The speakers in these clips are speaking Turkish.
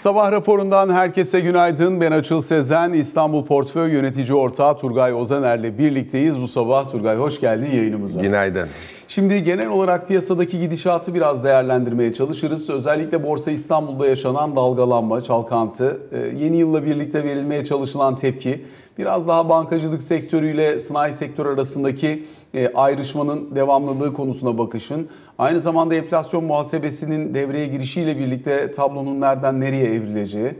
Sabah raporundan herkese günaydın. Ben Açıl Sezen, İstanbul Portföy Yönetici Ortağı Turgay Ozaner'le birlikteyiz bu sabah. Turgay hoş geldin yayınımıza. Günaydın. Şimdi genel olarak piyasadaki gidişatı biraz değerlendirmeye çalışırız. Özellikle Borsa İstanbul'da yaşanan dalgalanma, çalkantı, e, yeni yılla birlikte verilmeye çalışılan tepki, biraz daha bankacılık sektörüyle sanayi sektörü arasındaki e, ayrışmanın devamlılığı konusuna bakışın, aynı zamanda enflasyon muhasebesinin devreye girişiyle birlikte tablonun nereden nereye evrileceği,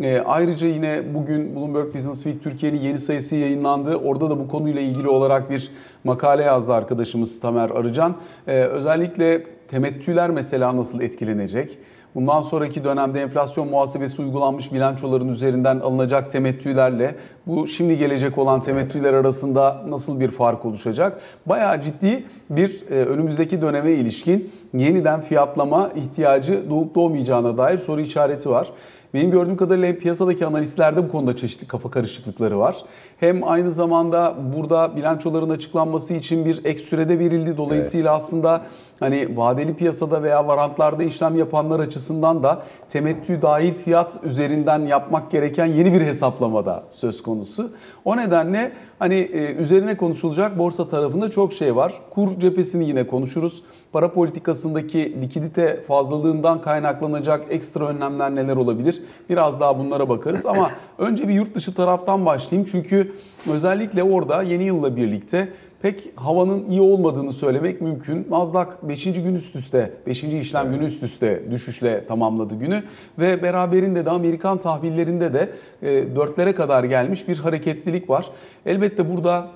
e, ayrıca yine bugün Bloomberg Business Week Türkiye'nin yeni sayısı yayınlandı. Orada da bu konuyla ilgili olarak bir makale yazdı arkadaşımız Tamer Arıcan. E, özellikle temettüler mesela nasıl etkilenecek? Bundan sonraki dönemde enflasyon muhasebesi uygulanmış bilançoların üzerinden alınacak temettülerle bu şimdi gelecek olan temettüler arasında nasıl bir fark oluşacak? Bayağı ciddi bir e, önümüzdeki döneme ilişkin yeniden fiyatlama ihtiyacı doğup doğmayacağına dair soru işareti var. Benim gördüğüm kadarıyla hem piyasadaki analistlerde bu konuda çeşitli kafa karışıklıkları var. Hem aynı zamanda burada bilançoların açıklanması için bir ek sürede verildi. Dolayısıyla evet. aslında hani vadeli piyasada veya varantlarda işlem yapanlar açısından da temettü dahil fiyat üzerinden yapmak gereken yeni bir hesaplamada söz konusu. O nedenle hani e, üzerine konuşulacak borsa tarafında çok şey var. Kur cephesini yine konuşuruz. Para politikasındaki likidite fazlalığından kaynaklanacak ekstra önlemler neler olabilir? Biraz daha bunlara bakarız ama önce bir yurt dışı taraftan başlayayım. Çünkü özellikle orada yeni yılla birlikte pek havanın iyi olmadığını söylemek mümkün. Nasdaq 5. gün üst üste, 5. işlem günü üst üste düşüşle tamamladı günü ve beraberinde de Amerikan tahvillerinde de e, dörtlere kadar gelmiş bir hareketlilik var. Elbette burada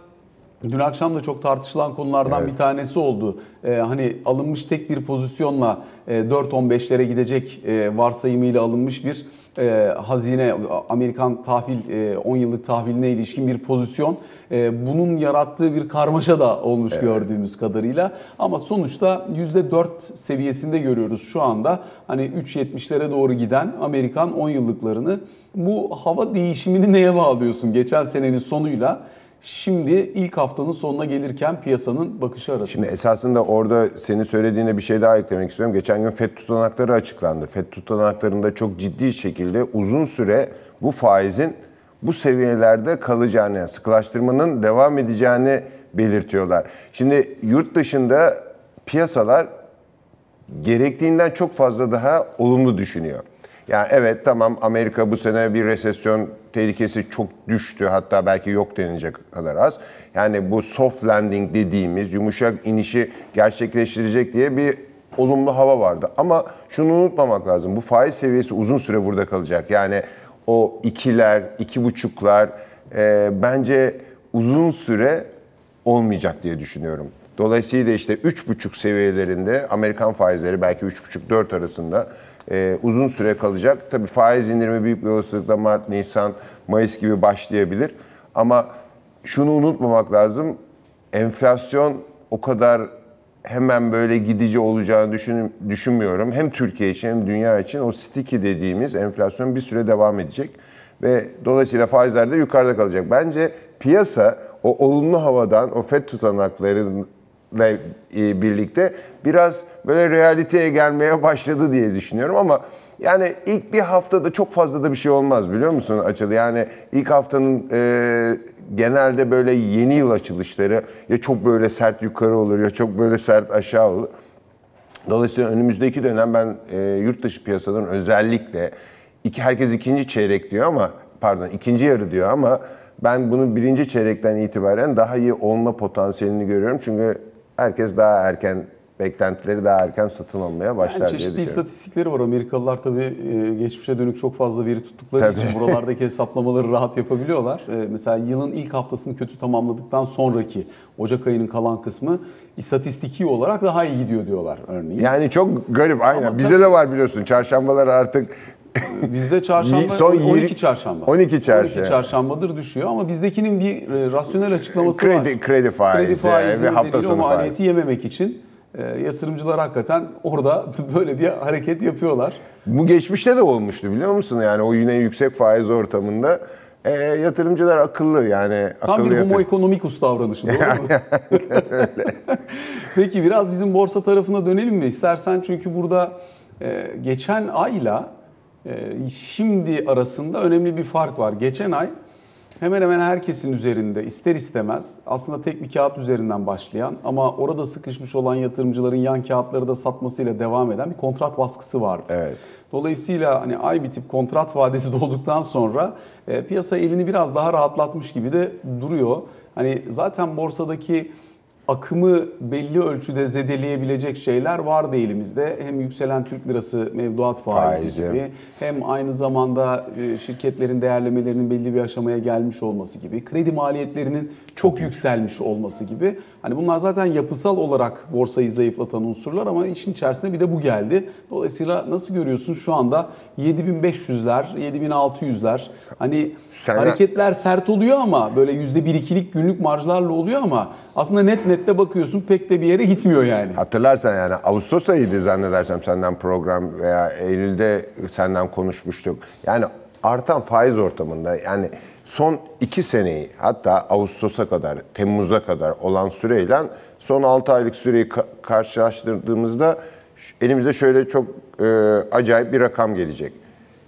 Dün akşam da çok tartışılan konulardan evet. bir tanesi oldu. Ee, hani alınmış tek bir pozisyonla e, 4-15'lere gidecek e, varsayımıyla alınmış bir e, hazine, Amerikan tahvil, e, 10 yıllık tahviline ilişkin bir pozisyon. E, bunun yarattığı bir karmaşa da olmuş evet. gördüğümüz kadarıyla. Ama sonuçta %4 seviyesinde görüyoruz şu anda. Hani 3.70'lere doğru giden Amerikan 10 yıllıklarını. Bu hava değişimini neye bağlıyorsun geçen senenin sonuyla? Şimdi ilk haftanın sonuna gelirken piyasanın bakışı arasında. Şimdi esasında orada senin söylediğine bir şey daha eklemek istiyorum. Geçen gün FED tutanakları açıklandı. FED tutanaklarında çok ciddi şekilde uzun süre bu faizin bu seviyelerde kalacağını, yani sıkılaştırmanın devam edeceğini belirtiyorlar. Şimdi yurt dışında piyasalar gerektiğinden çok fazla daha olumlu düşünüyor. Yani evet tamam Amerika bu sene bir resesyon tehlikesi çok düştü. Hatta belki yok denilecek kadar az. Yani bu soft landing dediğimiz yumuşak inişi gerçekleştirecek diye bir olumlu hava vardı. Ama şunu unutmamak lazım. Bu faiz seviyesi uzun süre burada kalacak. Yani o ikiler, iki buçuklar e, bence uzun süre olmayacak diye düşünüyorum. Dolayısıyla işte üç buçuk seviyelerinde Amerikan faizleri belki üç buçuk dört arasında e, uzun süre kalacak. Tabii faiz indirimi büyük bir olasılıkla Mart, Nisan, Mayıs gibi başlayabilir. Ama şunu unutmamak lazım. Enflasyon o kadar hemen böyle gidici olacağını düşün, düşünmüyorum. Hem Türkiye için hem dünya için o sticky dediğimiz enflasyon bir süre devam edecek. Ve dolayısıyla faizler de yukarıda kalacak. Bence piyasa o olumlu havadan, o FED tutanaklarının ile birlikte biraz böyle realiteye gelmeye başladı diye düşünüyorum ama yani ilk bir haftada çok fazla da bir şey olmaz biliyor musun açıldı? Yani ilk haftanın e, genelde böyle yeni yıl açılışları ya çok böyle sert yukarı olur ya çok böyle sert aşağı olur. Dolayısıyla önümüzdeki dönem ben e, yurt dışı piyasaların özellikle iki herkes ikinci çeyrek diyor ama pardon ikinci yarı diyor ama ben bunun birinci çeyrekten itibaren daha iyi olma potansiyelini görüyorum. Çünkü herkes daha erken beklentileri daha erken satın almaya başlar yani çeşitli istatistikleri var. Amerikalılar tabii e, geçmişe dönük çok fazla veri tuttukları tabii. için buralardaki hesaplamaları rahat yapabiliyorlar. E, mesela yılın ilk haftasını kötü tamamladıktan sonraki Ocak ayının kalan kısmı istatistiki olarak daha iyi gidiyor diyorlar örneğin. Yani çok garip aynen. Ama Bizde tabii, de var biliyorsun çarşambalar artık Bizde çarşamba son 12 çarşamba. 12 çarşamba. 12 çarşambadır düşüyor ama bizdekinin bir e, rasyonel açıklaması kredi, var. Kredi faizi. Kredi faizi ve hafta sonu o maliyeti faizi. yememek için e, yatırımcılar hakikaten orada böyle bir hareket yapıyorlar. Bu geçmişte de olmuştu biliyor musun? Yani o yine yüksek faiz ortamında e, yatırımcılar akıllı yani. Tam akıllı bir homo yatır- economicus davranışı doğru mu? Peki biraz bizim borsa tarafına dönelim mi? İstersen çünkü burada e, geçen ayla şimdi arasında önemli bir fark var. Geçen ay hemen hemen herkesin üzerinde ister istemez aslında tek bir kağıt üzerinden başlayan ama orada sıkışmış olan yatırımcıların yan kağıtları da satmasıyla devam eden bir kontrat baskısı vardı. Evet. Dolayısıyla hani ay bitip kontrat vadesi dolduktan sonra e, piyasa elini biraz daha rahatlatmış gibi de duruyor. Hani zaten borsadaki akımı belli ölçüde zedeleyebilecek şeyler vardı elimizde. Hem yükselen Türk lirası mevduat faizi, Faizi. gibi hem aynı zamanda e, şirketlerin değerlemelerinin belli bir aşamaya gelmiş olması gibi, kredi maliyetlerinin çok yükselmiş olması gibi. Hani bunlar zaten yapısal olarak borsayı zayıflatan unsurlar ama işin içerisine bir de bu geldi. Dolayısıyla nasıl görüyorsun şu anda 7500'ler, 7600'ler hani Sen- hareketler sert oluyor ama böyle %1-2'lik günlük marjlarla oluyor ama aslında net nette bakıyorsun pek de bir yere gitmiyor yani. Hatırlarsan yani Ağustos ayıydı zannedersem senden program veya Eylül'de senden konuşmuştuk. Yani artan faiz ortamında yani son iki seneyi hatta Ağustos'a kadar, Temmuz'a kadar olan süreyle son 6 aylık süreyi ka- karşılaştırdığımızda elimizde şöyle çok e, acayip bir rakam gelecek.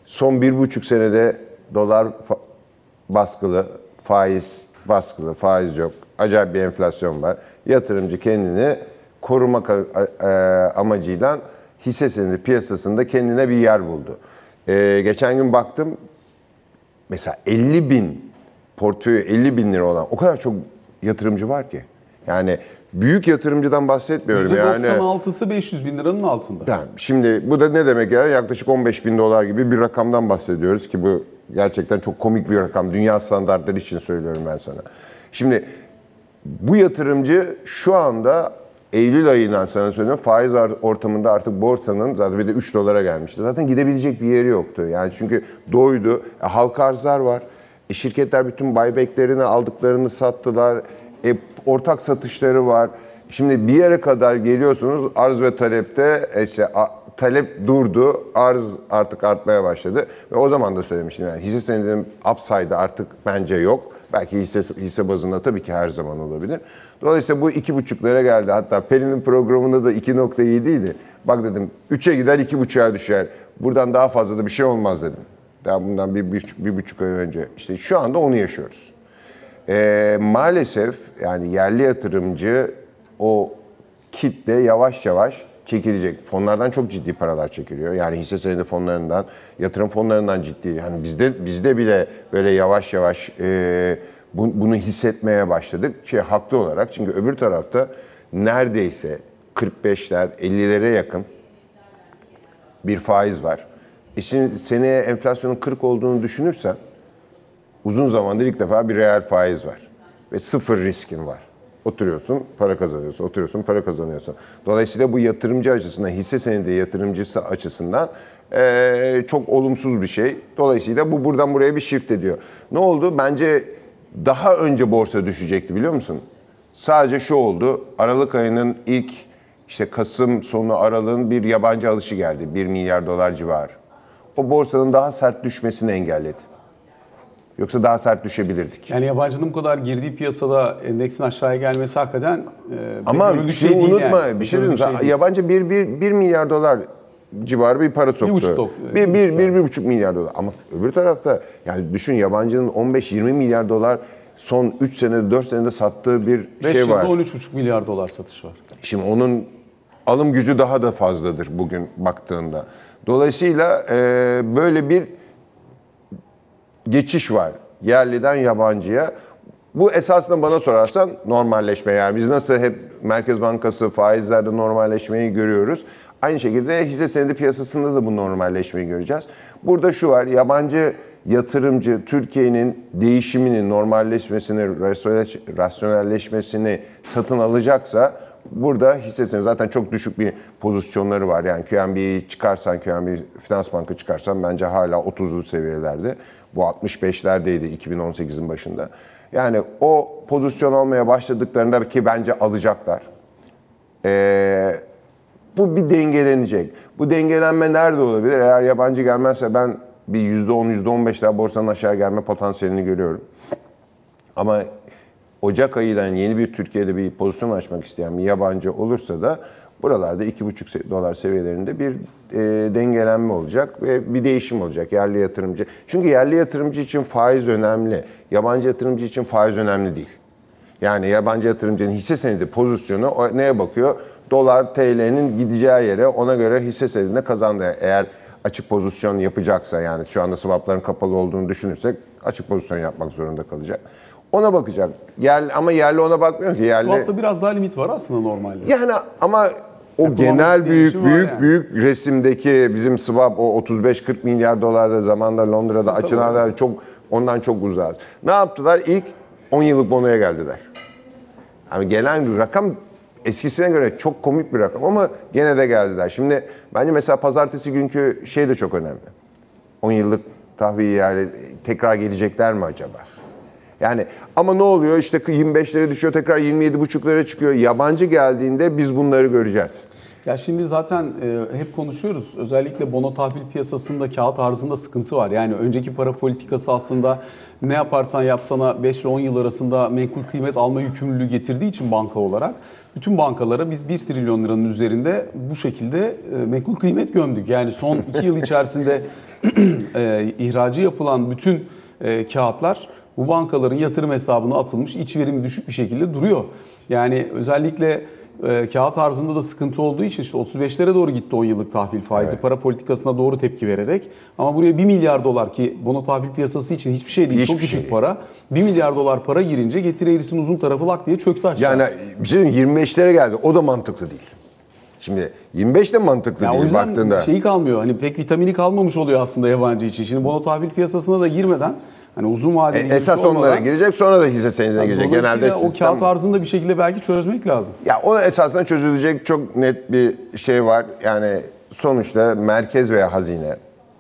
Son bir buçuk senede dolar fa- baskılı, faiz baskılı, faiz yok. Acayip bir enflasyon var. Yatırımcı kendini korumak e, amacıyla hisse senedi piyasasında kendine bir yer buldu. E, geçen gün baktım mesela 50 bin portföyü 50 bin lira olan o kadar çok yatırımcı var ki. Yani büyük yatırımcıdan bahsetmiyorum yani. %96'sı 500 bin liranın altında. Tamam. Şimdi bu da ne demek ya? Yaklaşık 15 bin dolar gibi bir rakamdan bahsediyoruz ki bu gerçekten çok komik bir rakam. Dünya standartları için söylüyorum ben sana. Şimdi bu yatırımcı şu anda Eylül ayından sana söylüyorum faiz ortamında artık borsanın zaten bir de 3 dolara gelmişti. Zaten gidebilecek bir yeri yoktu. Yani çünkü doydu. E, halka arzlar var. E, şirketler bütün buybacklerini aldıklarını sattılar. E, ortak satışları var. Şimdi bir yere kadar geliyorsunuz arz ve talepte e, işte talep durdu, arz artık artmaya başladı. Ve o zaman da söylemiştim yani hisse senedinin upside'ı artık bence yok. Belki hisse, hisse bazında tabii ki her zaman olabilir. Dolayısıyla bu iki buçuklara geldi. Hatta Pelin'in programında da 2.7 idi. Bak dedim 3'e gider 2.5'a düşer. Buradan daha fazla da bir şey olmaz dedim. Daha bundan bir, bir, bir buçuk ay önce. İşte şu anda onu yaşıyoruz. Ee, maalesef yani yerli yatırımcı o kitle yavaş yavaş çekilecek. Fonlardan çok ciddi paralar çekiliyor. Yani hisse senedi fonlarından, yatırım fonlarından ciddi. Yani bizde bizde bile böyle yavaş yavaş e, bu- bunu hissetmeye başladık ki haklı olarak. Çünkü öbür tarafta neredeyse 45'ler, 50'lere yakın bir faiz var. E şimdi seneye enflasyonun 40 olduğunu düşünürsen uzun zamandır ilk defa bir reel faiz var. Ve sıfır riskin var. Oturuyorsun, para kazanıyorsun, oturuyorsun, para kazanıyorsun. Dolayısıyla bu yatırımcı açısından, hisse senedi yatırımcısı açısından eee, çok olumsuz bir şey. Dolayısıyla bu buradan buraya bir shift ediyor. Ne oldu? Bence daha önce borsa düşecekti biliyor musun? Sadece şu oldu. Aralık ayının ilk işte Kasım sonu aralığın bir yabancı alışı geldi. 1 milyar dolar civarı. O borsanın daha sert düşmesini engelledi. Yoksa daha sert düşebilirdik. Yani yabancının bu kadar girdiği piyasada endeksin aşağıya gelmesi hakikaten e, Ama şunu değil unutma, yani. bir şey görüldük diyeyim. değil. yabancı 1 bir, bir milyar dolar civarı bir para soktu. buçuk dok- bir, bir bir, bir, bir buçuk milyar dolar. Ama öbür tarafta yani düşün yabancının 15-20 milyar dolar son 3 senede 4 senede sattığı bir 5 şey yılda var. 13,5 milyar dolar satış var. Şimdi onun alım gücü daha da fazladır bugün baktığında. Dolayısıyla e, böyle bir geçiş var yerliden yabancıya. Bu esasında bana sorarsan normalleşme yani biz nasıl hep Merkez Bankası faizlerde normalleşmeyi görüyoruz. Aynı şekilde hisse senedi piyasasında da bu normalleşmeyi göreceğiz. Burada şu var yabancı yatırımcı Türkiye'nin değişimini, normalleşmesini, rasyonel- rasyonelleşmesini satın alacaksa burada hisse senedi zaten çok düşük bir pozisyonları var. Yani QNB'yi çıkarsan, QNB Finans Bank'ı çıkarsan bence hala 30'lu seviyelerde. Bu 65'lerdeydi 2018'in başında. Yani o pozisyon almaya başladıklarında ki bence alacaklar. Ee, bu bir dengelenecek. Bu dengelenme nerede olabilir? Eğer yabancı gelmezse ben bir %10, %15 daha borsanın aşağı gelme potansiyelini görüyorum. Ama Ocak ayından yeni bir Türkiye'de bir pozisyon açmak isteyen bir yabancı olursa da Buralarda 2,5 se- dolar seviyelerinde bir e, dengelenme olacak ve bir değişim olacak yerli yatırımcı. Çünkü yerli yatırımcı için faiz önemli. Yabancı yatırımcı için faiz önemli değil. Yani yabancı yatırımcının hisse senedi pozisyonu neye bakıyor? Dolar TL'nin gideceği yere ona göre hisse senedine kazandı. Eğer açık pozisyon yapacaksa yani şu anda swapların kapalı olduğunu düşünürsek açık pozisyon yapmak zorunda kalacak. Ona bakacak. Yerli, ama yerli ona bakmıyor ki. Yerli, Swap'ta biraz daha limit var aslında normalde. yani ama o genel büyük büyük yani. büyük resimdeki bizim swap o 35-40 milyar dolarda zamanda Londra'da açılanlar çok ondan çok uzağız. Ne yaptılar? İlk 10 yıllık bonoya geldiler. Yani gelen bir rakam eskisine göre çok komik bir rakam ama gene de geldiler. Şimdi bence mesela pazartesi günkü şey de çok önemli. 10 yıllık tahvil yani tekrar gelecekler mi acaba? Yani ama ne oluyor işte 25'lere düşüyor tekrar 27,5'lara çıkıyor. Yabancı geldiğinde biz bunları göreceğiz. Ya şimdi zaten e, hep konuşuyoruz. Özellikle bono tahvil piyasasında kağıt arzında sıkıntı var. Yani önceki para politikası aslında ne yaparsan yapsana 5 ile 10 yıl arasında menkul kıymet alma yükümlülüğü getirdiği için banka olarak bütün bankalara biz 1 trilyon liranın üzerinde bu şekilde e, menkul kıymet gömdük. Yani son 2 yıl içerisinde e, ihracı yapılan bütün e, kağıtlar bu bankaların yatırım hesabına atılmış, iç verimi düşük bir şekilde duruyor. Yani özellikle e, kağıt arzında da sıkıntı olduğu için işte 35'lere doğru gitti 10 yıllık tahvil faizi para politikasına doğru tepki vererek. Ama buraya 1 milyar dolar ki bono tahvil piyasası için hiçbir şey değil Hiçbir çok küçük şey. para. 1 milyar dolar para girince getiri eğrisinin uzun tarafı lak diye çöktü aşağı. Yani bir şey diyeyim, 25'lere geldi. O da mantıklı değil. Şimdi 25 de mantıklı Ya o değil yüzden baktığında. şeyi kalmıyor. Hani pek vitamini kalmamış oluyor aslında yabancı için. Şimdi bono tahvil piyasasına da girmeden hani uzun vadeli E, esas onlara olmadan- girecek sonra da hisse senedine girecek. Dolayısıyla Genelde o kağıt arzını da bir şekilde belki çözmek lazım. Ya o esasında çözülecek çok net bir şey var. Yani sonuçta merkez veya hazine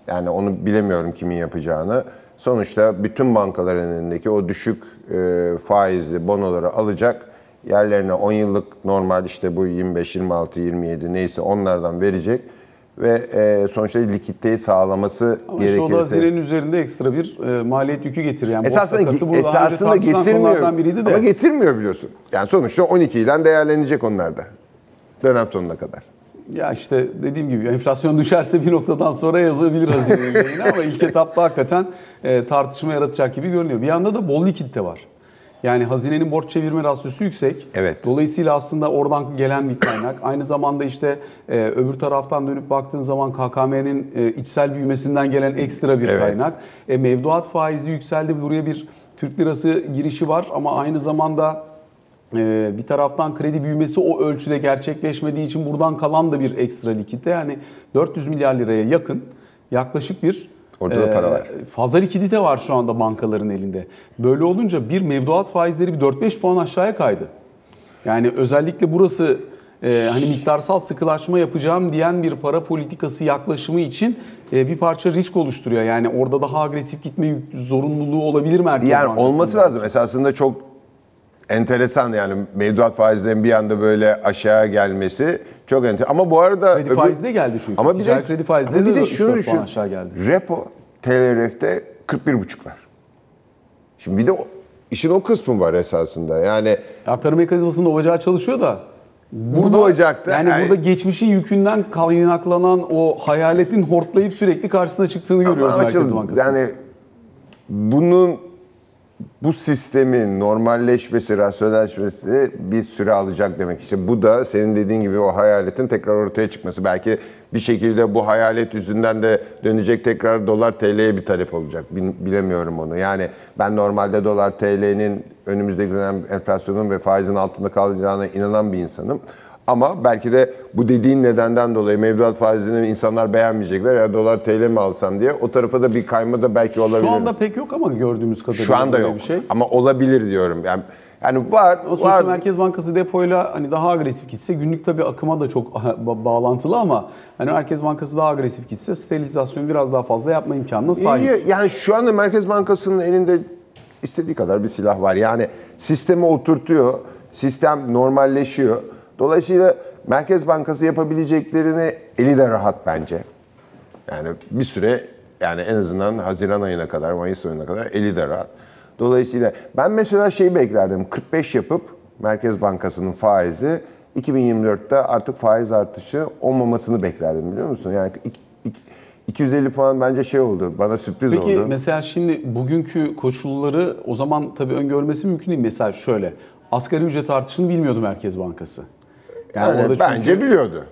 yani onu bilemiyorum kimin yapacağını. Sonuçta bütün bankaların elindeki o düşük e, faizli bonoları alacak. Yerlerine 10 yıllık normal işte bu 25, 26, 27 neyse onlardan verecek. Ve e, sonuçta likiditeyi sağlaması Ama gerekir. da hazinenin üzerinde ekstra bir e, maliyet yükü getiriyor. Yani Esasında, esasında getirmiyor. biriydi de. Ama getirmiyor biliyorsun. Yani sonuçta 12'den değerlenecek onlar da. Dönem sonuna kadar. Ya işte dediğim gibi enflasyon düşerse bir noktadan sonra yazabilir hazinenin ama ilk etapta hakikaten e, tartışma yaratacak gibi görünüyor. Bir yanda da bol likidite var. Yani hazinenin borç çevirme rasyosu yüksek. Evet. Dolayısıyla aslında oradan gelen bir kaynak. Aynı zamanda işte e, öbür taraftan dönüp baktığın zaman KKM'nin e, içsel büyümesinden gelen ekstra bir Evet. kaynak. E, mevduat faizi yükseldi. Buraya bir Türk lirası girişi var ama aynı zamanda ee, bir taraftan kredi büyümesi o ölçüde gerçekleşmediği için buradan kalan da bir ekstra likidite. Yani 400 milyar liraya yakın yaklaşık bir Orada da para var. Fazla likidite var şu anda bankaların elinde. Böyle olunca bir mevduat faizleri bir 4-5 puan aşağıya kaydı. Yani özellikle burası e, hani miktarsal sıkılaşma yapacağım diyen bir para politikası yaklaşımı için e, bir parça risk oluşturuyor. Yani orada daha agresif gitme zorunluluğu olabilir Merkez Yani Bankası'nda. olması lazım. Esasında çok enteresan yani mevduat faizlerinin bir anda böyle aşağı gelmesi çok enteresan. Ama bu arada Kredi faizi de geldi çünkü. Ama bir de kredi faizleri ama bir de de 3-4 şunu düşün. aşağı geldi. Repo TLRF'de 41,5'lar. Şimdi bir de o, işin o kısmı var esasında. Yani Aktarım mekanizmasının ocağı çalışıyor da Burada ocakta- yani yani- burada geçmişin yükünden kaynaklanan o hayaletin hortlayıp sürekli karşısına çıktığını görüyoruz Ama Merkez Bankası. Yani bunun bu sistemin normalleşmesi, rasyonelleşmesi bir süre alacak demek. İşte bu da senin dediğin gibi o hayaletin tekrar ortaya çıkması. Belki bir şekilde bu hayalet yüzünden de dönecek tekrar dolar TL'ye bir talep olacak. Bil- Bilemiyorum onu. Yani ben normalde dolar TL'nin önümüzdeki dönem enflasyonun ve faizin altında kalacağına inanan bir insanım. Ama belki de bu dediğin nedenden dolayı mevduat faizini insanlar beğenmeyecekler. Ya dolar TL mi alsam diye. O tarafa da bir kayma da belki olabilir. Şu anda pek yok ama gördüğümüz kadarıyla Şu anda yok. bir şey. Ama olabilir diyorum. Yani yani var Ama sonuçta var. Merkez Bankası depoyla hani daha agresif gitse günlük tabii akıma da çok ba- bağlantılı ama hani Merkez Bankası daha agresif gitse sterilizasyonu biraz daha fazla yapma imkanına sahip. Yani şu anda Merkez Bankası'nın elinde istediği kadar bir silah var. Yani sistemi oturtuyor. Sistem normalleşiyor. Dolayısıyla Merkez Bankası yapabileceklerini eli de rahat bence. Yani bir süre yani en azından Haziran ayına kadar, Mayıs ayına kadar eli de rahat. Dolayısıyla ben mesela şeyi beklerdim. 45 yapıp Merkez Bankası'nın faizi 2024'te artık faiz artışı olmamasını beklerdim biliyor musun? Yani iki- iki- 250 puan bence şey oldu. Bana sürpriz Peki oldu. mesela şimdi bugünkü koşulları o zaman tabii öngörmesi mümkün değil. Mesela şöyle asgari ücret artışını bilmiyordu Merkez Bankası. Yani orada çünkü bence biliyordu.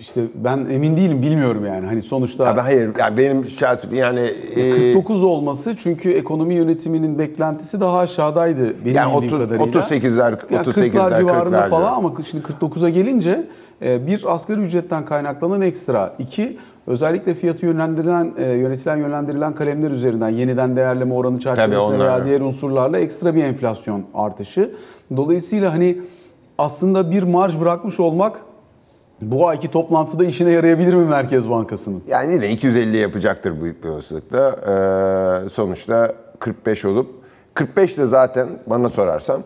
işte ben emin değilim bilmiyorum yani. Hani sonuçta Abi hayır yani benim şahsım yani e, 49 olması çünkü ekonomi yönetiminin beklentisi daha aşağıdaydı benim yani bildiğim 30, kadarıyla. 38'ler Yani 38'ler 40'lar civarında 40'lar falan ama şimdi 49'a gelince e, bir asgari ücretten kaynaklanan ekstra. iki özellikle fiyatı yönlendirilen, e, yönetilen yönlendirilen kalemler üzerinden yeniden değerleme oranı çerçevesinde veya diğer unsurlarla ekstra bir enflasyon artışı. Dolayısıyla hani aslında bir marj bırakmış olmak bu ayki toplantıda işine yarayabilir mi Merkez Bankası'nın? Yani yine 250 yapacaktır büyük bir olasılıkla. Ee, sonuçta 45 olup 45 de zaten bana sorarsan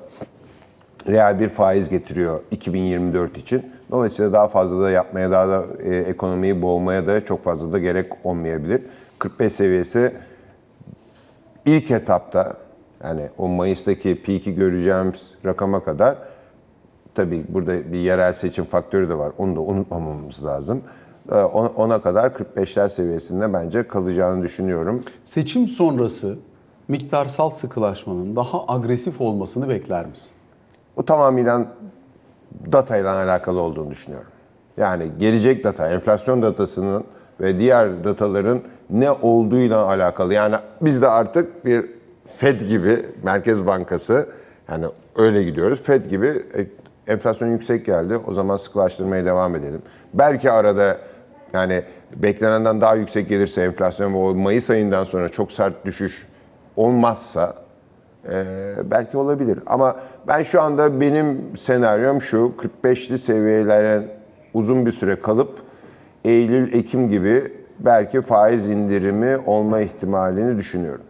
reel bir faiz getiriyor 2024 için. Dolayısıyla daha fazla da yapmaya, daha da e, ekonomiyi boğmaya da çok fazla da gerek olmayabilir. 45 seviyesi ilk etapta yani o Mayıs'taki peak'i göreceğimiz rakama kadar tabii burada bir yerel seçim faktörü de var. Onu da unutmamamız lazım. Ee, Ona kadar 45'ler seviyesinde bence kalacağını düşünüyorum. Seçim sonrası miktarsal sıkılaşmanın daha agresif olmasını bekler misin? Bu tamamıyla data ile alakalı olduğunu düşünüyorum. Yani gelecek data, enflasyon datasının ve diğer dataların ne olduğuyla alakalı. Yani biz de artık bir Fed gibi Merkez Bankası yani öyle gidiyoruz. Fed gibi e, enflasyon yüksek geldi. O zaman sıkılaştırmaya devam edelim. Belki arada yani beklenenden daha yüksek gelirse enflasyon ve o Mayıs ayından sonra çok sert düşüş olmazsa ee, belki olabilir ama ben şu anda benim senaryom şu 45'li seviyelere uzun bir süre kalıp Eylül, Ekim gibi belki faiz indirimi olma ihtimalini düşünüyorum.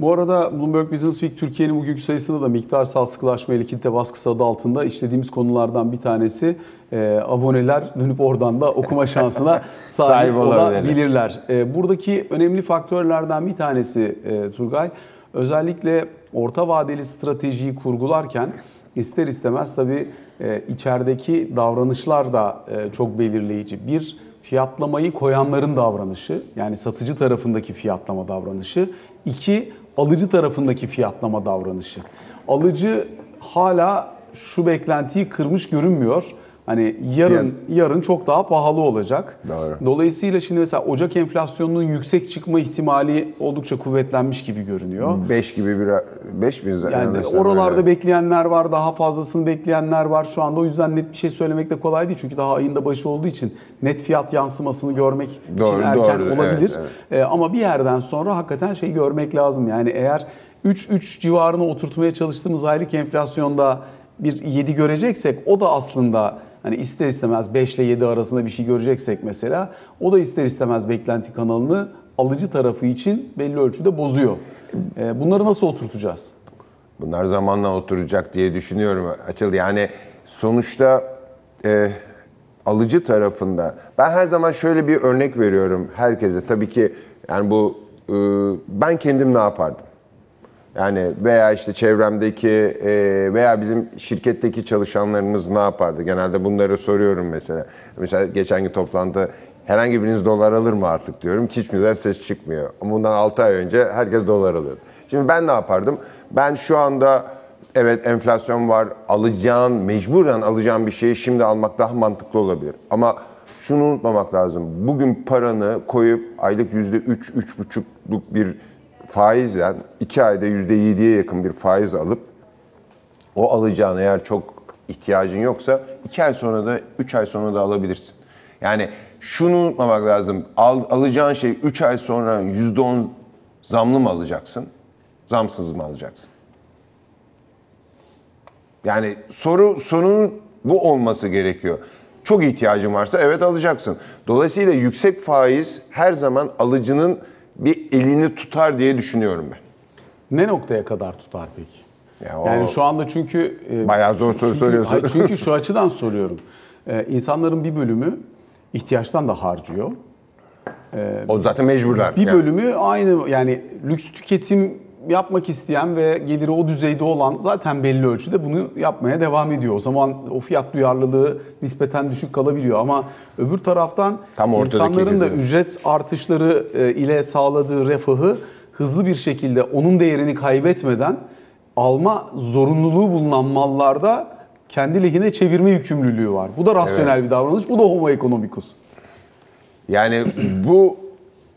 Bu arada Bloomberg Business Week Türkiye'nin bugünkü sayısında da miktarsal sıkılaşma ile kitle baskısı adı altında işlediğimiz konulardan bir tanesi e, aboneler dönüp oradan da okuma şansına sahip Sahip olabilirler. E, buradaki önemli faktörlerden bir tanesi e, Turgay özellikle orta vadeli stratejiyi kurgularken ister istemez tabii e, içerideki davranışlar da e, çok belirleyici. Bir fiyatlamayı koyanların davranışı yani satıcı tarafındaki fiyatlama davranışı. İki alıcı tarafındaki fiyatlama davranışı. Alıcı hala şu beklentiyi kırmış görünmüyor. Hani yarın yarın çok daha pahalı olacak. Doğru. Dolayısıyla şimdi mesela Ocak enflasyonunun yüksek çıkma ihtimali oldukça kuvvetlenmiş gibi görünüyor. 5 gibi bir 5 mi? Yani oralarda öyle. bekleyenler var, daha fazlasını bekleyenler var. Şu anda o yüzden net bir şey söylemek de kolay değil. Çünkü daha ayında başı olduğu için net fiyat yansımasını görmek Doğru, için erken doğru. olabilir. Evet, Ee, ama bir yerden sonra hakikaten şey görmek lazım. Yani eğer 3-3 civarına oturtmaya çalıştığımız aylık enflasyonda bir 7 göreceksek o da aslında hani ister istemez 5 ile 7 arasında bir şey göreceksek mesela o da ister istemez beklenti kanalını alıcı tarafı için belli ölçüde bozuyor. Ee, bunları nasıl oturtacağız? Bunlar zamanla oturacak diye düşünüyorum Açıl. Yani sonuçta e, alıcı tarafında ben her zaman şöyle bir örnek veriyorum herkese. Tabii ki yani bu e, ben kendim ne yapardım? Yani veya işte çevremdeki e, veya bizim şirketteki çalışanlarımız ne yapardı? Genelde bunları soruyorum mesela. Mesela geçen gün toplantıda herhangi biriniz dolar alır mı artık diyorum. Hiçbirinden ses çıkmıyor. Bundan 6 ay önce herkes dolar alıyordu. Şimdi ben ne yapardım? Ben şu anda evet enflasyon var. Alacağın, mecburen alacağın bir şeyi şimdi almak daha mantıklı olabilir. Ama şunu unutmamak lazım. Bugün paranı koyup aylık %3-3,5'luk bir faizle 2 ayda %7'ye yakın bir faiz alıp o alacağın eğer çok ihtiyacın yoksa 2 ay sonra da 3 ay sonra da alabilirsin. Yani şunu unutmamak lazım. Al, alacağın şey 3 ay sonra %10 zamlı mı alacaksın? Zamsız mı alacaksın? Yani soru sorunun bu olması gerekiyor. Çok ihtiyacın varsa evet alacaksın. Dolayısıyla yüksek faiz her zaman alıcının bir elini tutar diye düşünüyorum ben. Ne noktaya kadar tutar peki? Ya o- yani şu anda çünkü e, Bayağı zor soru çünkü- soruyorsun. Hayır, çünkü şu açıdan soruyorum. E, insanların bir bölümü ihtiyaçtan da harcıyor. O zaten mecburlar. Bir Yani. bölümü aynı yani lüks tüketim yapmak isteyen ve geliri o düzeyde olan zaten belli ölçüde bunu yapmaya devam ediyor. O zaman o fiyat duyarlılığı nispeten düşük kalabiliyor ama öbür taraftan Tam insanların da ücret artışları e, ile sağladığı refahı hızlı bir şekilde onun değerini kaybetmeden alma zorunluluğu bulunan mallarda kendi lehine çevirme yükümlülüğü var. Bu da rasyonel bir davranış. Bu da homo economicus. Yani bu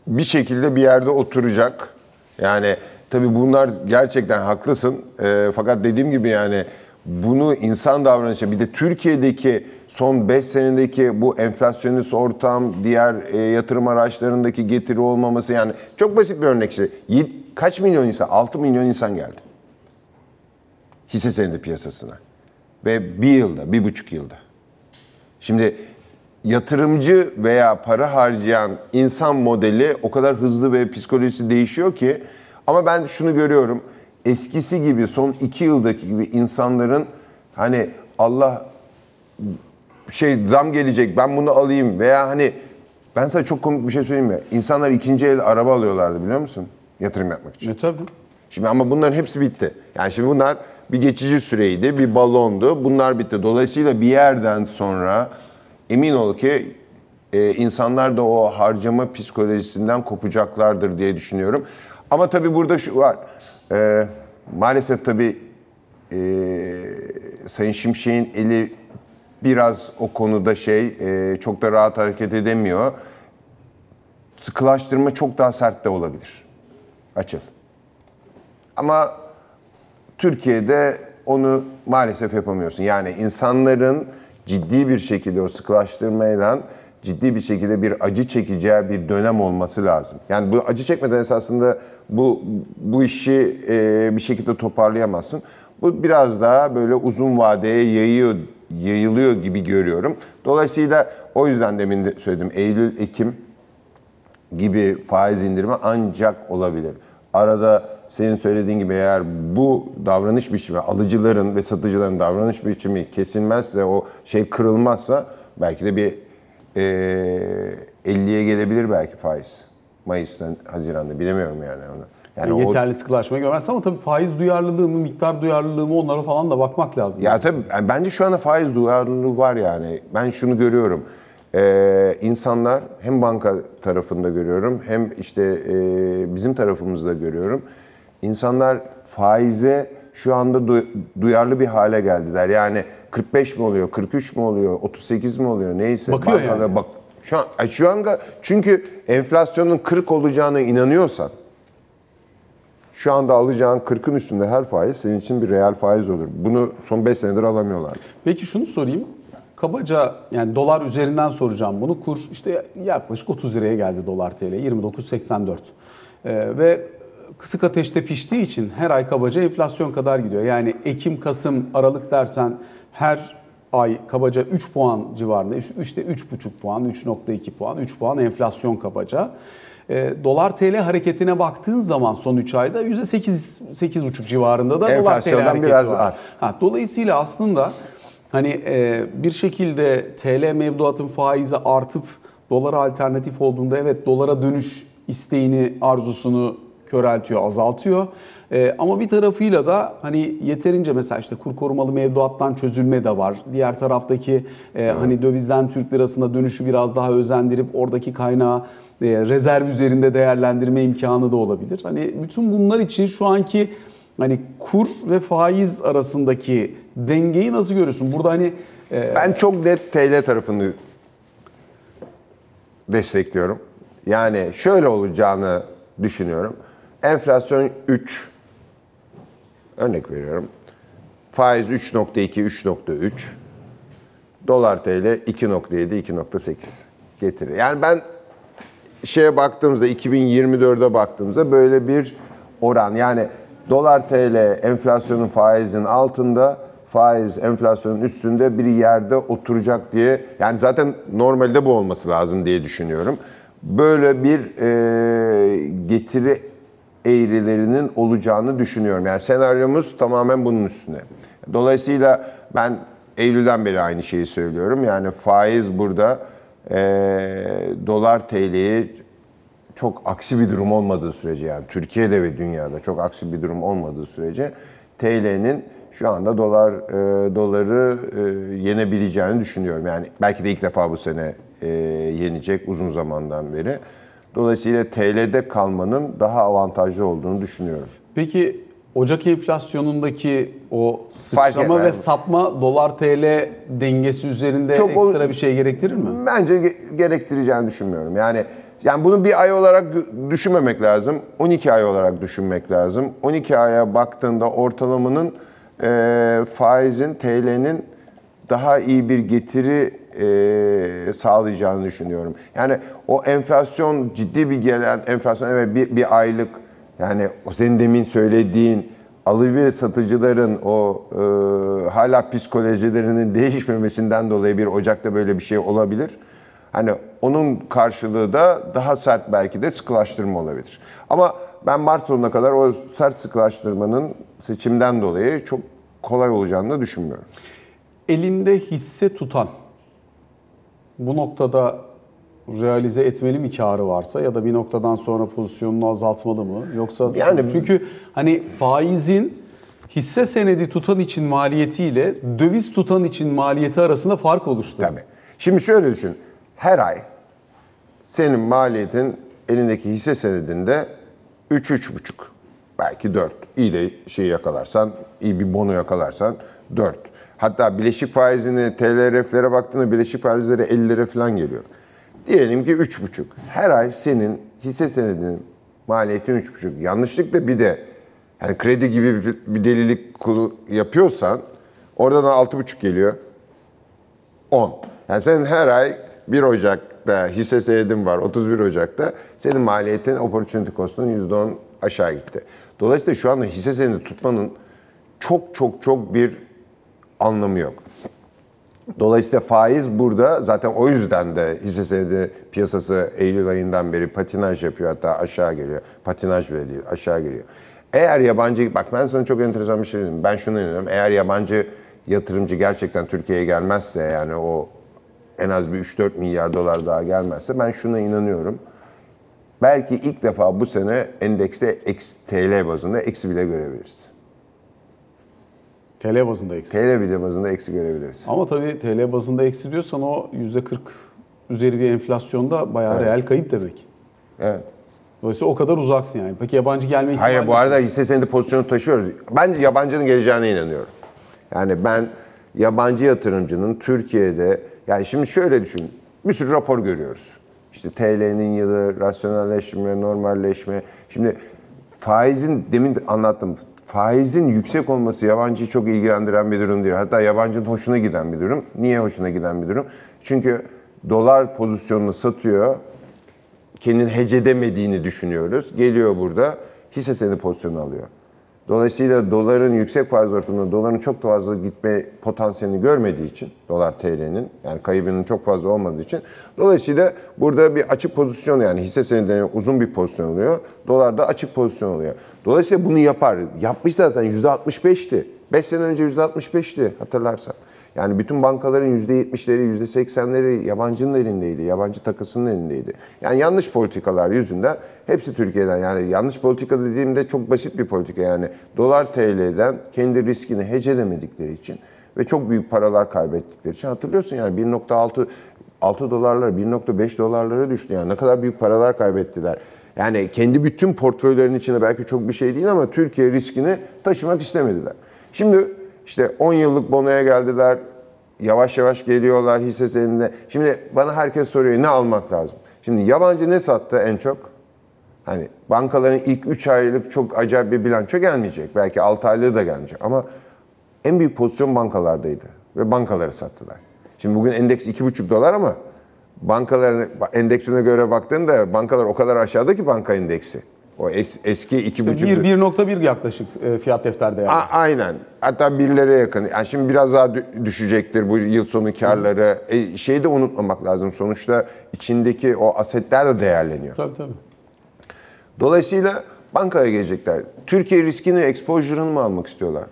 bir şekilde bir yerde oturacak. Yani tabii bunlar gerçekten haklısın. Ee, fakat dediğim gibi yani bunu insan davranışı bir de Türkiye'deki son 5 senedeki bu enflasyonist ortam, diğer e, yatırım araçlarındaki getiri olmaması yani çok basit bir örnek işte. Kaç milyon insan? 6 milyon insan geldi. Hisse senedi piyasasına. Ve bir yılda, bir buçuk yılda. Şimdi yatırımcı veya para harcayan insan modeli o kadar hızlı ve psikolojisi değişiyor ki ama ben şunu görüyorum. Eskisi gibi son iki yıldaki gibi insanların hani Allah şey zam gelecek ben bunu alayım veya hani ben sana çok komik bir şey söyleyeyim mi? İnsanlar ikinci el araba alıyorlardı biliyor musun? Yatırım yapmak için. E tabii. Şimdi ama bunların hepsi bitti. Yani şimdi bunlar bir geçici süreydi, bir balondu. Bunlar bitti. Dolayısıyla bir yerden sonra emin ol ki e, insanlar da o harcama psikolojisinden kopacaklardır diye düşünüyorum. Ama tabii burada şu var. E, maalesef tabii e, Sayın Şimşek'in eli biraz o konuda şey e, çok da rahat hareket edemiyor. Sıkılaştırma çok daha sert de olabilir. Açıl. Ama Türkiye'de onu maalesef yapamıyorsun. Yani insanların ciddi bir şekilde o sıkılaştırmayla ciddi bir şekilde bir acı çekeceği bir dönem olması lazım. Yani bu acı çekmeden esasında bu bu işi e, bir şekilde toparlayamazsın. Bu biraz daha böyle uzun vadeye yayıyor, yayılıyor gibi görüyorum. Dolayısıyla o yüzden demin de söyledim Eylül, Ekim gibi faiz indirimi ancak olabilir. Arada senin söylediğin gibi eğer bu davranış biçimi, alıcıların ve satıcıların davranış biçimi kesilmezse, o şey kırılmazsa belki de bir e, 50'ye gelebilir belki faiz. Mayıs'tan, Haziran'da bilemiyorum yani onu. Yani o- yeterli sıkılaşma görmez ama tabii faiz duyarlılığı mı, miktar duyarlılığı mı onlara falan da bakmak lazım. Ya tabii yani bence şu anda faiz duyarlılığı var yani. Ben şunu görüyorum. Ee, insanlar hem banka tarafında görüyorum hem işte e, bizim tarafımızda görüyorum. İnsanlar faize şu anda du- duyarlı bir hale geldiler. Yani 45 mi oluyor, 43 mi oluyor, 38 mi oluyor neyse. Bakıyor Bankada yani. Bak, şu an, şu anda çünkü enflasyonun 40 olacağına inanıyorsan şu anda alacağın 40'ın üstünde her faiz senin için bir reel faiz olur. Bunu son 5 senedir alamıyorlar. Peki şunu sorayım. Kabaca yani dolar üzerinden soracağım bunu. Kur işte yaklaşık 30 liraya geldi dolar TL 29.84. Ee, ve kısık ateşte piştiği için her ay kabaca enflasyon kadar gidiyor. Yani Ekim, Kasım, Aralık dersen her ay kabaca 3 puan civarında işte 3,5 puan, 3.2 puan, 3 puan enflasyon kabaca. Ee, dolar TL hareketine baktığın zaman son 3 ayda %8 8,5 civarında da dolar TL hareketi biraz var. az. Ha, dolayısıyla aslında hani e, bir şekilde TL mevduatın faizi artıp dolara alternatif olduğunda evet dolara dönüş isteğini, arzusunu köreltiyor, azaltıyor. E, ama bir tarafıyla da hani yeterince mesela işte kur korumalı mevduattan çözülme de var. Diğer taraftaki e, hani dövizden Türk lirasına dönüşü biraz daha özendirip oradaki kaynağı e, rezerv üzerinde değerlendirme imkanı da olabilir. Hani bütün bunlar için şu anki Hani kur ve faiz arasındaki dengeyi nasıl görüyorsun? Burada hani e, Ben çok net TL tarafını destekliyorum. Yani şöyle olacağını düşünüyorum. Enflasyon 3. Örnek veriyorum. Faiz 3.2, 3.3. Dolar TL 2.7, 2.8 getirir. Yani ben şeye baktığımızda 2024'e baktığımızda böyle bir oran yani dolar TL enflasyonun faizin altında faiz enflasyonun üstünde bir yerde oturacak diye yani zaten normalde bu olması lazım diye düşünüyorum. Böyle bir e, getiri eğrilerinin olacağını düşünüyorum. Yani senaryomuz tamamen bunun üstüne. Dolayısıyla ben Eylül'den beri aynı şeyi söylüyorum. Yani faiz burada e, dolar TL'yi çok aksi bir durum olmadığı sürece yani Türkiye'de ve dünyada çok aksi bir durum olmadığı sürece TL'nin şu anda dolar e, doları e, yenebileceğini düşünüyorum. Yani belki de ilk defa bu sene e, yenecek uzun zamandan beri. Dolayısıyla TL'de kalmanın daha avantajlı olduğunu düşünüyorum. Peki Ocak enflasyonundaki o sıçrama ve sapma dolar TL dengesi üzerinde Çok o- ekstra bir şey gerektirir mi? Bence ge- gerektireceğini düşünmüyorum. Yani yani bunu bir ay olarak düşünmemek lazım. 12 ay olarak düşünmek lazım. 12 aya baktığında ortalamanın e, faizin TL'nin daha iyi bir getiri e, sağlayacağını düşünüyorum. Yani o enflasyon ciddi bir gelen enflasyon evet bir, bir aylık yani o senin demin söylediğin alıcı ve satıcıların o e, hala psikolojilerinin değişmemesinden dolayı bir Ocak'ta böyle bir şey olabilir. Hani onun karşılığı da daha sert belki de sıkılaştırma olabilir. Ama ben Mart sonuna kadar o sert sıkılaştırmanın seçimden dolayı çok kolay olacağını düşünmüyorum. Elinde hisse tutan bu noktada realize etmeli mi karı varsa ya da bir noktadan sonra pozisyonunu azaltmalı mı? Yoksa Yani- çünkü hani faizin hisse senedi tutan için maliyetiyle döviz tutan için maliyeti arasında fark oluştu. Tabii. Şimdi şöyle düşün. Her ay senin maliyetin elindeki hisse senedinde 3-3,5 belki 4. İyi de şey yakalarsan, iyi bir bono yakalarsan 4. Hatta bileşik faizini TLRF'lere baktığında bileşik faizleri 50 lira falan geliyor. Diyelim ki 3,5. Her ay senin hisse senedinin maliyetin 3,5. Yanlışlıkla bir de yani kredi gibi bir, bir delilik yapıyorsan oradan 6,5 geliyor. 10. Yani senin her ay 1 Ocak'ta hisse senedin var, 31 Ocak'ta senin maliyetin opportunity cost'un %10 aşağı gitti. Dolayısıyla şu anda hisse senedi tutmanın çok çok çok bir anlamı yok. Dolayısıyla faiz burada zaten o yüzden de hisse senedi piyasası Eylül ayından beri patinaj yapıyor hatta aşağı geliyor. Patinaj bile değil aşağı geliyor. Eğer yabancı, bak ben sana çok enteresan bir şey diyeyim. Ben şunu inanıyorum. Eğer yabancı yatırımcı gerçekten Türkiye'ye gelmezse yani o en az bir 3-4 milyar dolar daha gelmezse ben şuna inanıyorum. Belki ilk defa bu sene endekste eksi, TL bazında eksi bile görebiliriz. TL bazında eksi. TL bile bazında eksi görebiliriz. Ama tabii TL bazında eksi diyorsan o %40 üzeri bir enflasyonda bayağı reel kayıp demek. Evet. Dolayısıyla o kadar uzaksın yani. Peki yabancı gelme ihtimali Hayır bu arada hisse senedi pozisyonu taşıyoruz. Ben yabancının geleceğine inanıyorum. Yani ben yabancı yatırımcının Türkiye'de yani şimdi şöyle düşün. Bir sürü rapor görüyoruz. İşte TL'nin yılı, rasyonelleşme, normalleşme. Şimdi faizin demin de anlattım. Faizin yüksek olması yabancıyı çok ilgilendiren bir durum değil. Hatta yabancının hoşuna giden bir durum. Niye hoşuna giden bir durum? Çünkü dolar pozisyonunu satıyor kendini hece edemediğini düşünüyoruz. Geliyor burada hisse senedi pozisyonu alıyor. Dolayısıyla doların yüksek faiz ortamında doların çok fazla gitme potansiyelini görmediği için dolar TL'nin yani kaybının çok fazla olmadığı için dolayısıyla burada bir açık pozisyon yani hisse senedine uzun bir pozisyon oluyor. Dolarda açık pozisyon oluyor. Dolayısıyla bunu yapar. Yapmış da zaten %65'ti. 5 sene önce %65'ti hatırlarsan. Yani bütün bankaların %70'leri, %80'leri yabancının elindeydi. Yabancı takısının elindeydi. Yani yanlış politikalar yüzünden hepsi Türkiye'den. Yani yanlış politika dediğimde çok basit bir politika. Yani dolar TL'den kendi riskini hecelemedikleri için ve çok büyük paralar kaybettikleri için hatırlıyorsun yani 1.6 6 dolarlar 1.5 dolarlara düştü. Yani ne kadar büyük paralar kaybettiler. Yani kendi bütün portföylerin içinde belki çok bir şey değil ama Türkiye riskini taşımak istemediler. Şimdi işte 10 yıllık bonoya geldiler. Yavaş yavaş geliyorlar hisse senedine. Şimdi bana herkes soruyor ne almak lazım? Şimdi yabancı ne sattı en çok? Hani bankaların ilk 3 aylık çok acayip bir bilanço gelmeyecek. Belki 6 aylığı da gelmeyecek ama en büyük pozisyon bankalardaydı ve bankaları sattılar. Şimdi bugün endeks 2,5 dolar ama bankaların endeksine göre baktığında bankalar o kadar aşağıda ki banka endeksi. O es- eski 2,5 1 1.1 yaklaşık e, fiyat defter değerli. A- aynen. Hatta birlere yakın. Yani şimdi biraz daha dü- düşecektir bu yıl sonu karları. E, şeyi de unutmamak lazım. Sonuçta içindeki o asetler de değerleniyor. Tabii tabii. Dolayısıyla bankaya gelecekler. Türkiye riskini, exposure'ını mı almak istiyorlar?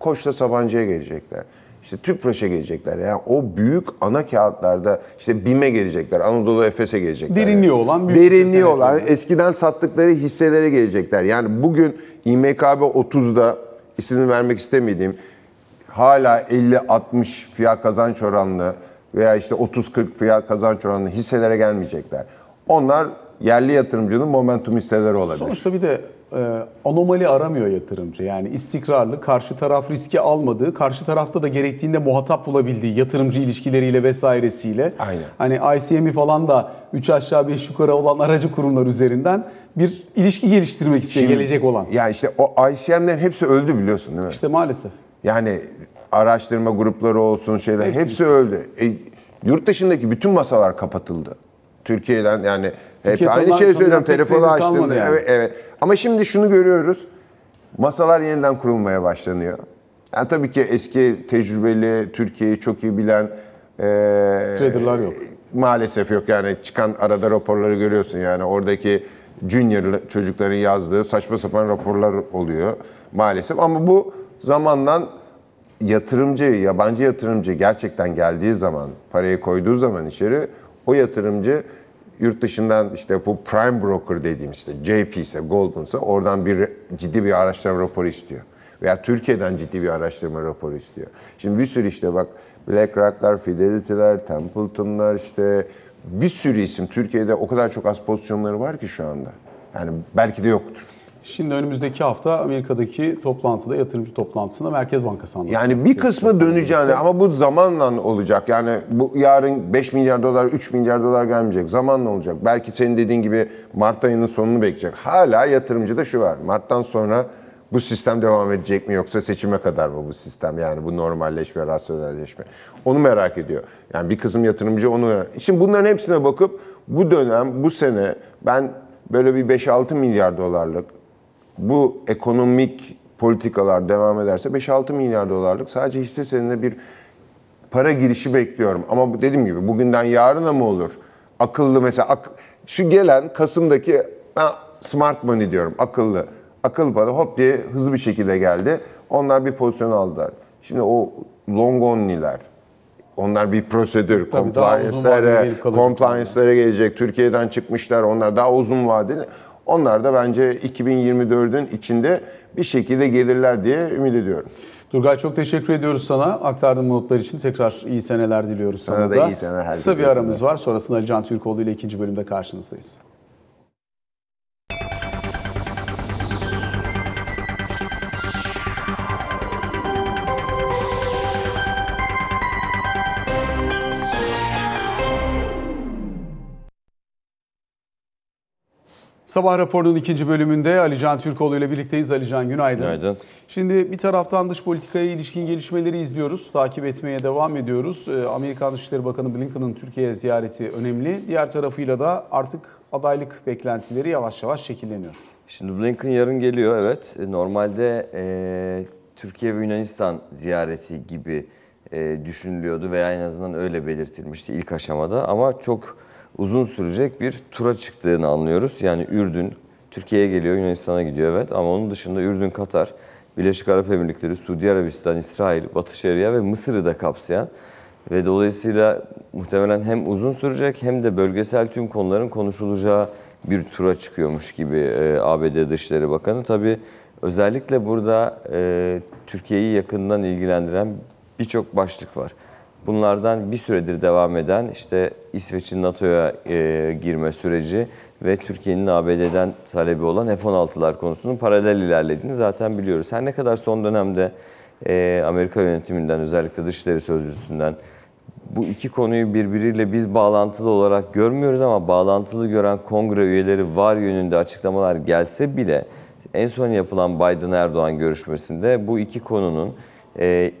Koç'ta Sabancı'ya gelecekler. İşte Tüpraş'a gelecekler. Yani o büyük ana kağıtlarda işte BİM'e gelecekler. Anadolu Efes'e gelecekler. Derinliği olan büyük Derinliği olan senetleri. eskiden sattıkları hisselere gelecekler. Yani bugün İMKB 30'da ismini vermek istemediğim hala 50-60 fiyat kazanç oranlı veya işte 30-40 fiyat kazanç oranlı hisselere gelmeyecekler. Onlar yerli yatırımcının momentum hisseleri olabilir. Sonuçta bir de anomali aramıyor yatırımcı. Yani istikrarlı, karşı taraf riski almadığı, karşı tarafta da gerektiğinde muhatap bulabildiği yatırımcı ilişkileriyle vesairesiyle. Aynen. Hani ICM'i falan da 3 aşağı 5 yukarı olan aracı kurumlar üzerinden bir ilişki geliştirmek istiyor gelecek olan. Yani işte o ICM'lerin hepsi öldü biliyorsun değil mi? İşte maalesef. Yani araştırma grupları olsun şeyler Hepsi hepsi, öldü. E, yurt dışındaki bütün masalar kapatıldı. Türkiye'den yani hep aynı şeyi söylüyorum. Telefonu açtığında yani. evet, evet. Ama şimdi şunu görüyoruz. Masalar yeniden kurulmaya başlanıyor. Yani tabii ki eski tecrübeli, Türkiye'yi çok iyi bilen e, Traderlar yok. Maalesef yok yani çıkan arada raporları görüyorsun yani oradaki junior çocukların yazdığı saçma sapan raporlar oluyor maalesef ama bu zamandan yatırımcı, yabancı yatırımcı gerçekten geldiği zaman, parayı koyduğu zaman içeri o yatırımcı yurt dışından işte bu prime broker dediğimiz işte JP ise Goldman ise oradan bir ciddi bir araştırma raporu istiyor. Veya Türkiye'den ciddi bir araştırma raporu istiyor. Şimdi bir sürü işte bak BlackRock'lar, Fidelity'ler, Templeton'lar işte bir sürü isim Türkiye'de o kadar çok az pozisyonları var ki şu anda. Yani belki de yoktur. Şimdi önümüzdeki hafta Amerika'daki toplantıda, yatırımcı toplantısında Merkez Bankası anlatacak. Yani bir kısmı döneceğini ama bu zamanla olacak. Yani bu yarın 5 milyar dolar, 3 milyar dolar gelmeyecek. Zamanla olacak. Belki senin dediğin gibi Mart ayının sonunu bekleyecek. Hala yatırımcıda şu var. Mart'tan sonra bu sistem devam edecek mi yoksa seçime kadar mı bu sistem? Yani bu normalleşme, rasyonelleşme. Onu merak ediyor. Yani bir kısım yatırımcı onu Şimdi bunların hepsine bakıp bu dönem, bu sene ben böyle bir 5-6 milyar dolarlık bu ekonomik politikalar devam ederse 5-6 milyar dolarlık sadece hisse senedine bir para girişi bekliyorum. Ama bu dediğim gibi bugünden yarına mı olur? Akıllı mesela ak- şu gelen Kasım'daki ben smart money diyorum akıllı. Akıllı para hop diye hızlı bir şekilde geldi. Onlar bir pozisyon aldılar. Şimdi o long only'ler onlar bir prosedür, compliance'lere, compliance'lere gelecek. Türkiye'den çıkmışlar. Onlar daha uzun vadeli. Onlar da bence 2024'ün içinde bir şekilde gelirler diye ümit ediyorum. Turgay çok teşekkür ediyoruz sana. Aktardığın notlar için tekrar iyi seneler diliyoruz sana, Sana da iyi seneler, Kısa bir aramız var. Sonrasında Ali Can Türkoğlu ile ikinci bölümde karşınızdayız. Sabah raporunun ikinci bölümünde Ali Can Türkoğlu ile birlikteyiz. Ali Can günaydın. Günaydın. Şimdi bir taraftan dış politikaya ilişkin gelişmeleri izliyoruz. Takip etmeye devam ediyoruz. Ee, Amerikan Dışişleri Bakanı Blinken'ın Türkiye ziyareti önemli. Diğer tarafıyla da artık adaylık beklentileri yavaş yavaş şekilleniyor. Şimdi Blinken yarın geliyor evet. E, Normalde e, Türkiye ve Yunanistan ziyareti gibi e, düşünülüyordu veya en azından öyle belirtilmişti ilk aşamada. Ama çok uzun sürecek bir tura çıktığını anlıyoruz. Yani Ürdün, Türkiye'ye geliyor, Yunanistan'a gidiyor evet. Ama onun dışında Ürdün, Katar, Birleşik Arap Emirlikleri, Suudi Arabistan, İsrail, Batı Şeria ve Mısır'ı da kapsayan ve dolayısıyla muhtemelen hem uzun sürecek hem de bölgesel tüm konuların konuşulacağı bir tura çıkıyormuş gibi e, ABD Dışişleri Bakanı. Tabii özellikle burada e, Türkiye'yi yakından ilgilendiren birçok başlık var. Bunlardan bir süredir devam eden işte İsveç'in NATO'ya e, girme süreci ve Türkiye'nin ABD'den talebi olan F-16'lar konusunun paralel ilerlediğini zaten biliyoruz. Her ne kadar son dönemde e, Amerika yönetiminden özellikle Dışişleri Sözcüsü'nden bu iki konuyu birbiriyle biz bağlantılı olarak görmüyoruz ama bağlantılı gören kongre üyeleri var yönünde açıklamalar gelse bile en son yapılan Biden-Erdoğan görüşmesinde bu iki konunun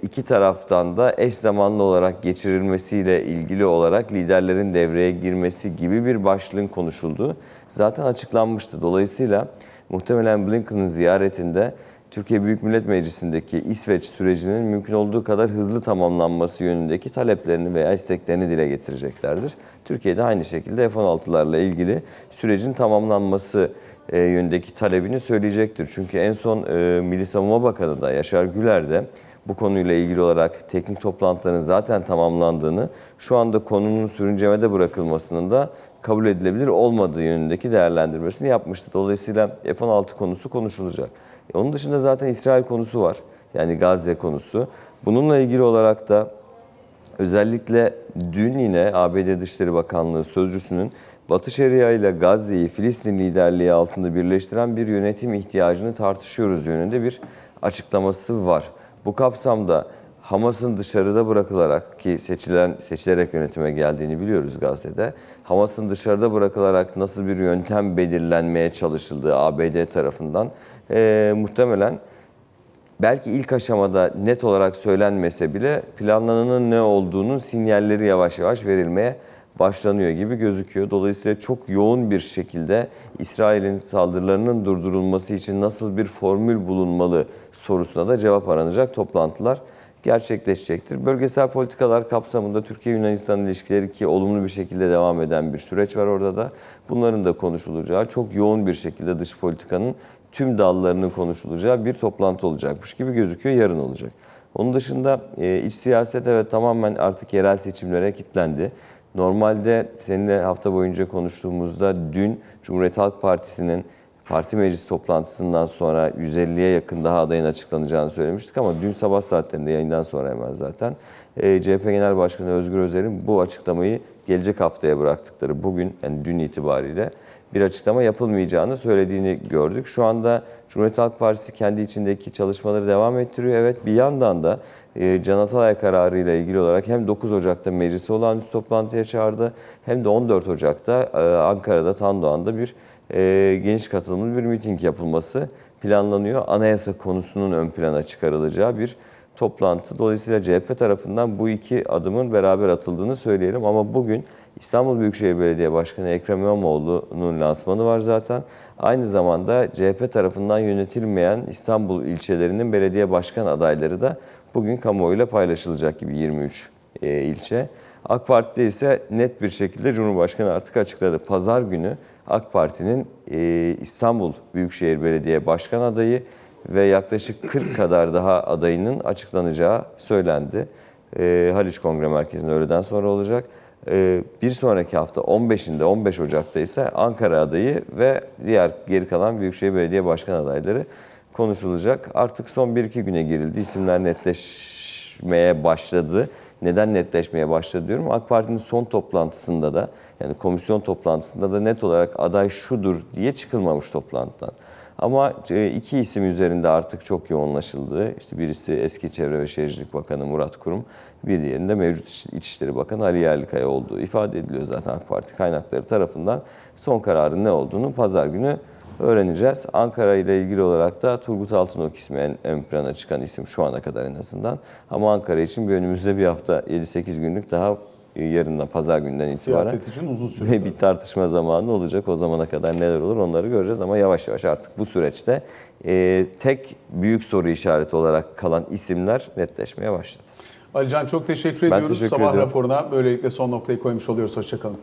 iki taraftan da eş zamanlı olarak geçirilmesiyle ilgili olarak liderlerin devreye girmesi gibi bir başlığın konuşulduğu zaten açıklanmıştı. Dolayısıyla muhtemelen Blinken'ın ziyaretinde Türkiye Büyük Millet Meclisi'ndeki İsveç sürecinin mümkün olduğu kadar hızlı tamamlanması yönündeki taleplerini veya isteklerini dile getireceklerdir. Türkiye'de aynı şekilde F-16'larla ilgili sürecin tamamlanması e, yönündeki talebini söyleyecektir. Çünkü en son e, Milli Savunma Bakanı da Yaşar Güler de bu konuyla ilgili olarak teknik toplantıların zaten tamamlandığını, şu anda konunun sürüncemede bırakılmasının da kabul edilebilir olmadığı yönündeki değerlendirmesini yapmıştı. Dolayısıyla F-16 konusu konuşulacak. E, Onun dışında zaten İsrail konusu var. Yani Gazze konusu. Bununla ilgili olarak da özellikle dün yine ABD Dışişleri Bakanlığı sözcüsünün Batı Şeria ile Gazze'yi Filistin liderliği altında birleştiren bir yönetim ihtiyacını tartışıyoruz yönünde bir açıklaması var. Bu kapsamda Hamas'ın dışarıda bırakılarak ki seçilen seçilerek yönetime geldiğini biliyoruz Gazze'de. Hamas'ın dışarıda bırakılarak nasıl bir yöntem belirlenmeye çalışıldığı ABD tarafından eee, muhtemelen belki ilk aşamada net olarak söylenmese bile planlananın ne olduğunun sinyalleri yavaş yavaş verilmeye başlanıyor gibi gözüküyor. Dolayısıyla çok yoğun bir şekilde İsrail'in saldırılarının durdurulması için nasıl bir formül bulunmalı sorusuna da cevap aranacak toplantılar gerçekleşecektir. Bölgesel politikalar kapsamında Türkiye-Yunanistan ilişkileri ki olumlu bir şekilde devam eden bir süreç var orada da. Bunların da konuşulacağı, çok yoğun bir şekilde dış politikanın tüm dallarının konuşulacağı bir toplantı olacakmış gibi gözüküyor. Yarın olacak. Onun dışında e, iç siyaset evet tamamen artık yerel seçimlere kilitlendi. Normalde seninle hafta boyunca konuştuğumuzda dün Cumhuriyet Halk Partisi'nin parti meclis toplantısından sonra 150'ye yakın daha adayın açıklanacağını söylemiştik ama dün sabah saatlerinde yayından sonra hemen zaten e, CHP Genel Başkanı Özgür Özel'in bu açıklamayı gelecek haftaya bıraktıkları bugün yani dün itibariyle bir açıklama yapılmayacağını söylediğini gördük. Şu anda Cumhuriyet Halk Partisi kendi içindeki çalışmaları devam ettiriyor. Evet bir yandan da e, Can Atalay kararı ile ilgili olarak hem 9 Ocak'ta meclisi olağanüstü toplantıya çağırdı hem de 14 Ocak'ta e, Ankara'da Tandoğan'da bir e, geniş katılımlı bir miting yapılması planlanıyor. Anayasa konusunun ön plana çıkarılacağı bir toplantı. Dolayısıyla CHP tarafından bu iki adımın beraber atıldığını söyleyelim ama bugün İstanbul Büyükşehir Belediye Başkanı Ekrem İmamoğlu'nun lansmanı var zaten. Aynı zamanda CHP tarafından yönetilmeyen İstanbul ilçelerinin belediye başkan adayları da bugün kamuoyuyla paylaşılacak gibi 23 e, ilçe. AK Parti'de ise net bir şekilde Cumhurbaşkanı artık açıkladı. Pazar günü AK Parti'nin e, İstanbul Büyükşehir Belediye Başkan adayı ve yaklaşık 40 kadar daha adayının açıklanacağı söylendi. E, Haliç Kongre Merkezi'nde öğleden sonra olacak. E, bir sonraki hafta 15'inde 15 Ocak'ta ise Ankara adayı ve diğer geri kalan Büyükşehir Belediye Başkan adayları konuşulacak. Artık son 1-2 güne girildi. İsimler netleşmeye başladı. Neden netleşmeye başladı diyorum. AK Parti'nin son toplantısında da yani komisyon toplantısında da net olarak aday şudur diye çıkılmamış toplantıdan. Ama e, iki isim üzerinde artık çok yoğunlaşıldı. İşte birisi eski Çevre ve Şehircilik Bakanı Murat Kurum, bir diğerinde mevcut İç- İçişleri Bakanı Ali Yerlikaya olduğu ifade ediliyor zaten AK Parti kaynakları tarafından. Son kararın ne olduğunu pazar günü öğreneceğiz. Ankara ile ilgili olarak da Turgut Altınok ismi en ön plana çıkan isim şu ana kadar en azından. Ama Ankara için bir önümüzde bir hafta 7-8 günlük daha yarından pazar günden itibaren Siyaset için uzun süre. bir tartışma zamanı olacak. O zamana kadar neler olur onları göreceğiz ama yavaş yavaş artık bu süreçte e, tek büyük soru işareti olarak kalan isimler netleşmeye başladı. Alican çok teşekkür Ben ediyoruz. teşekkür Sabah ediyorum. raporuna böylelikle son noktayı koymuş oluyoruz. Hoşçakalın.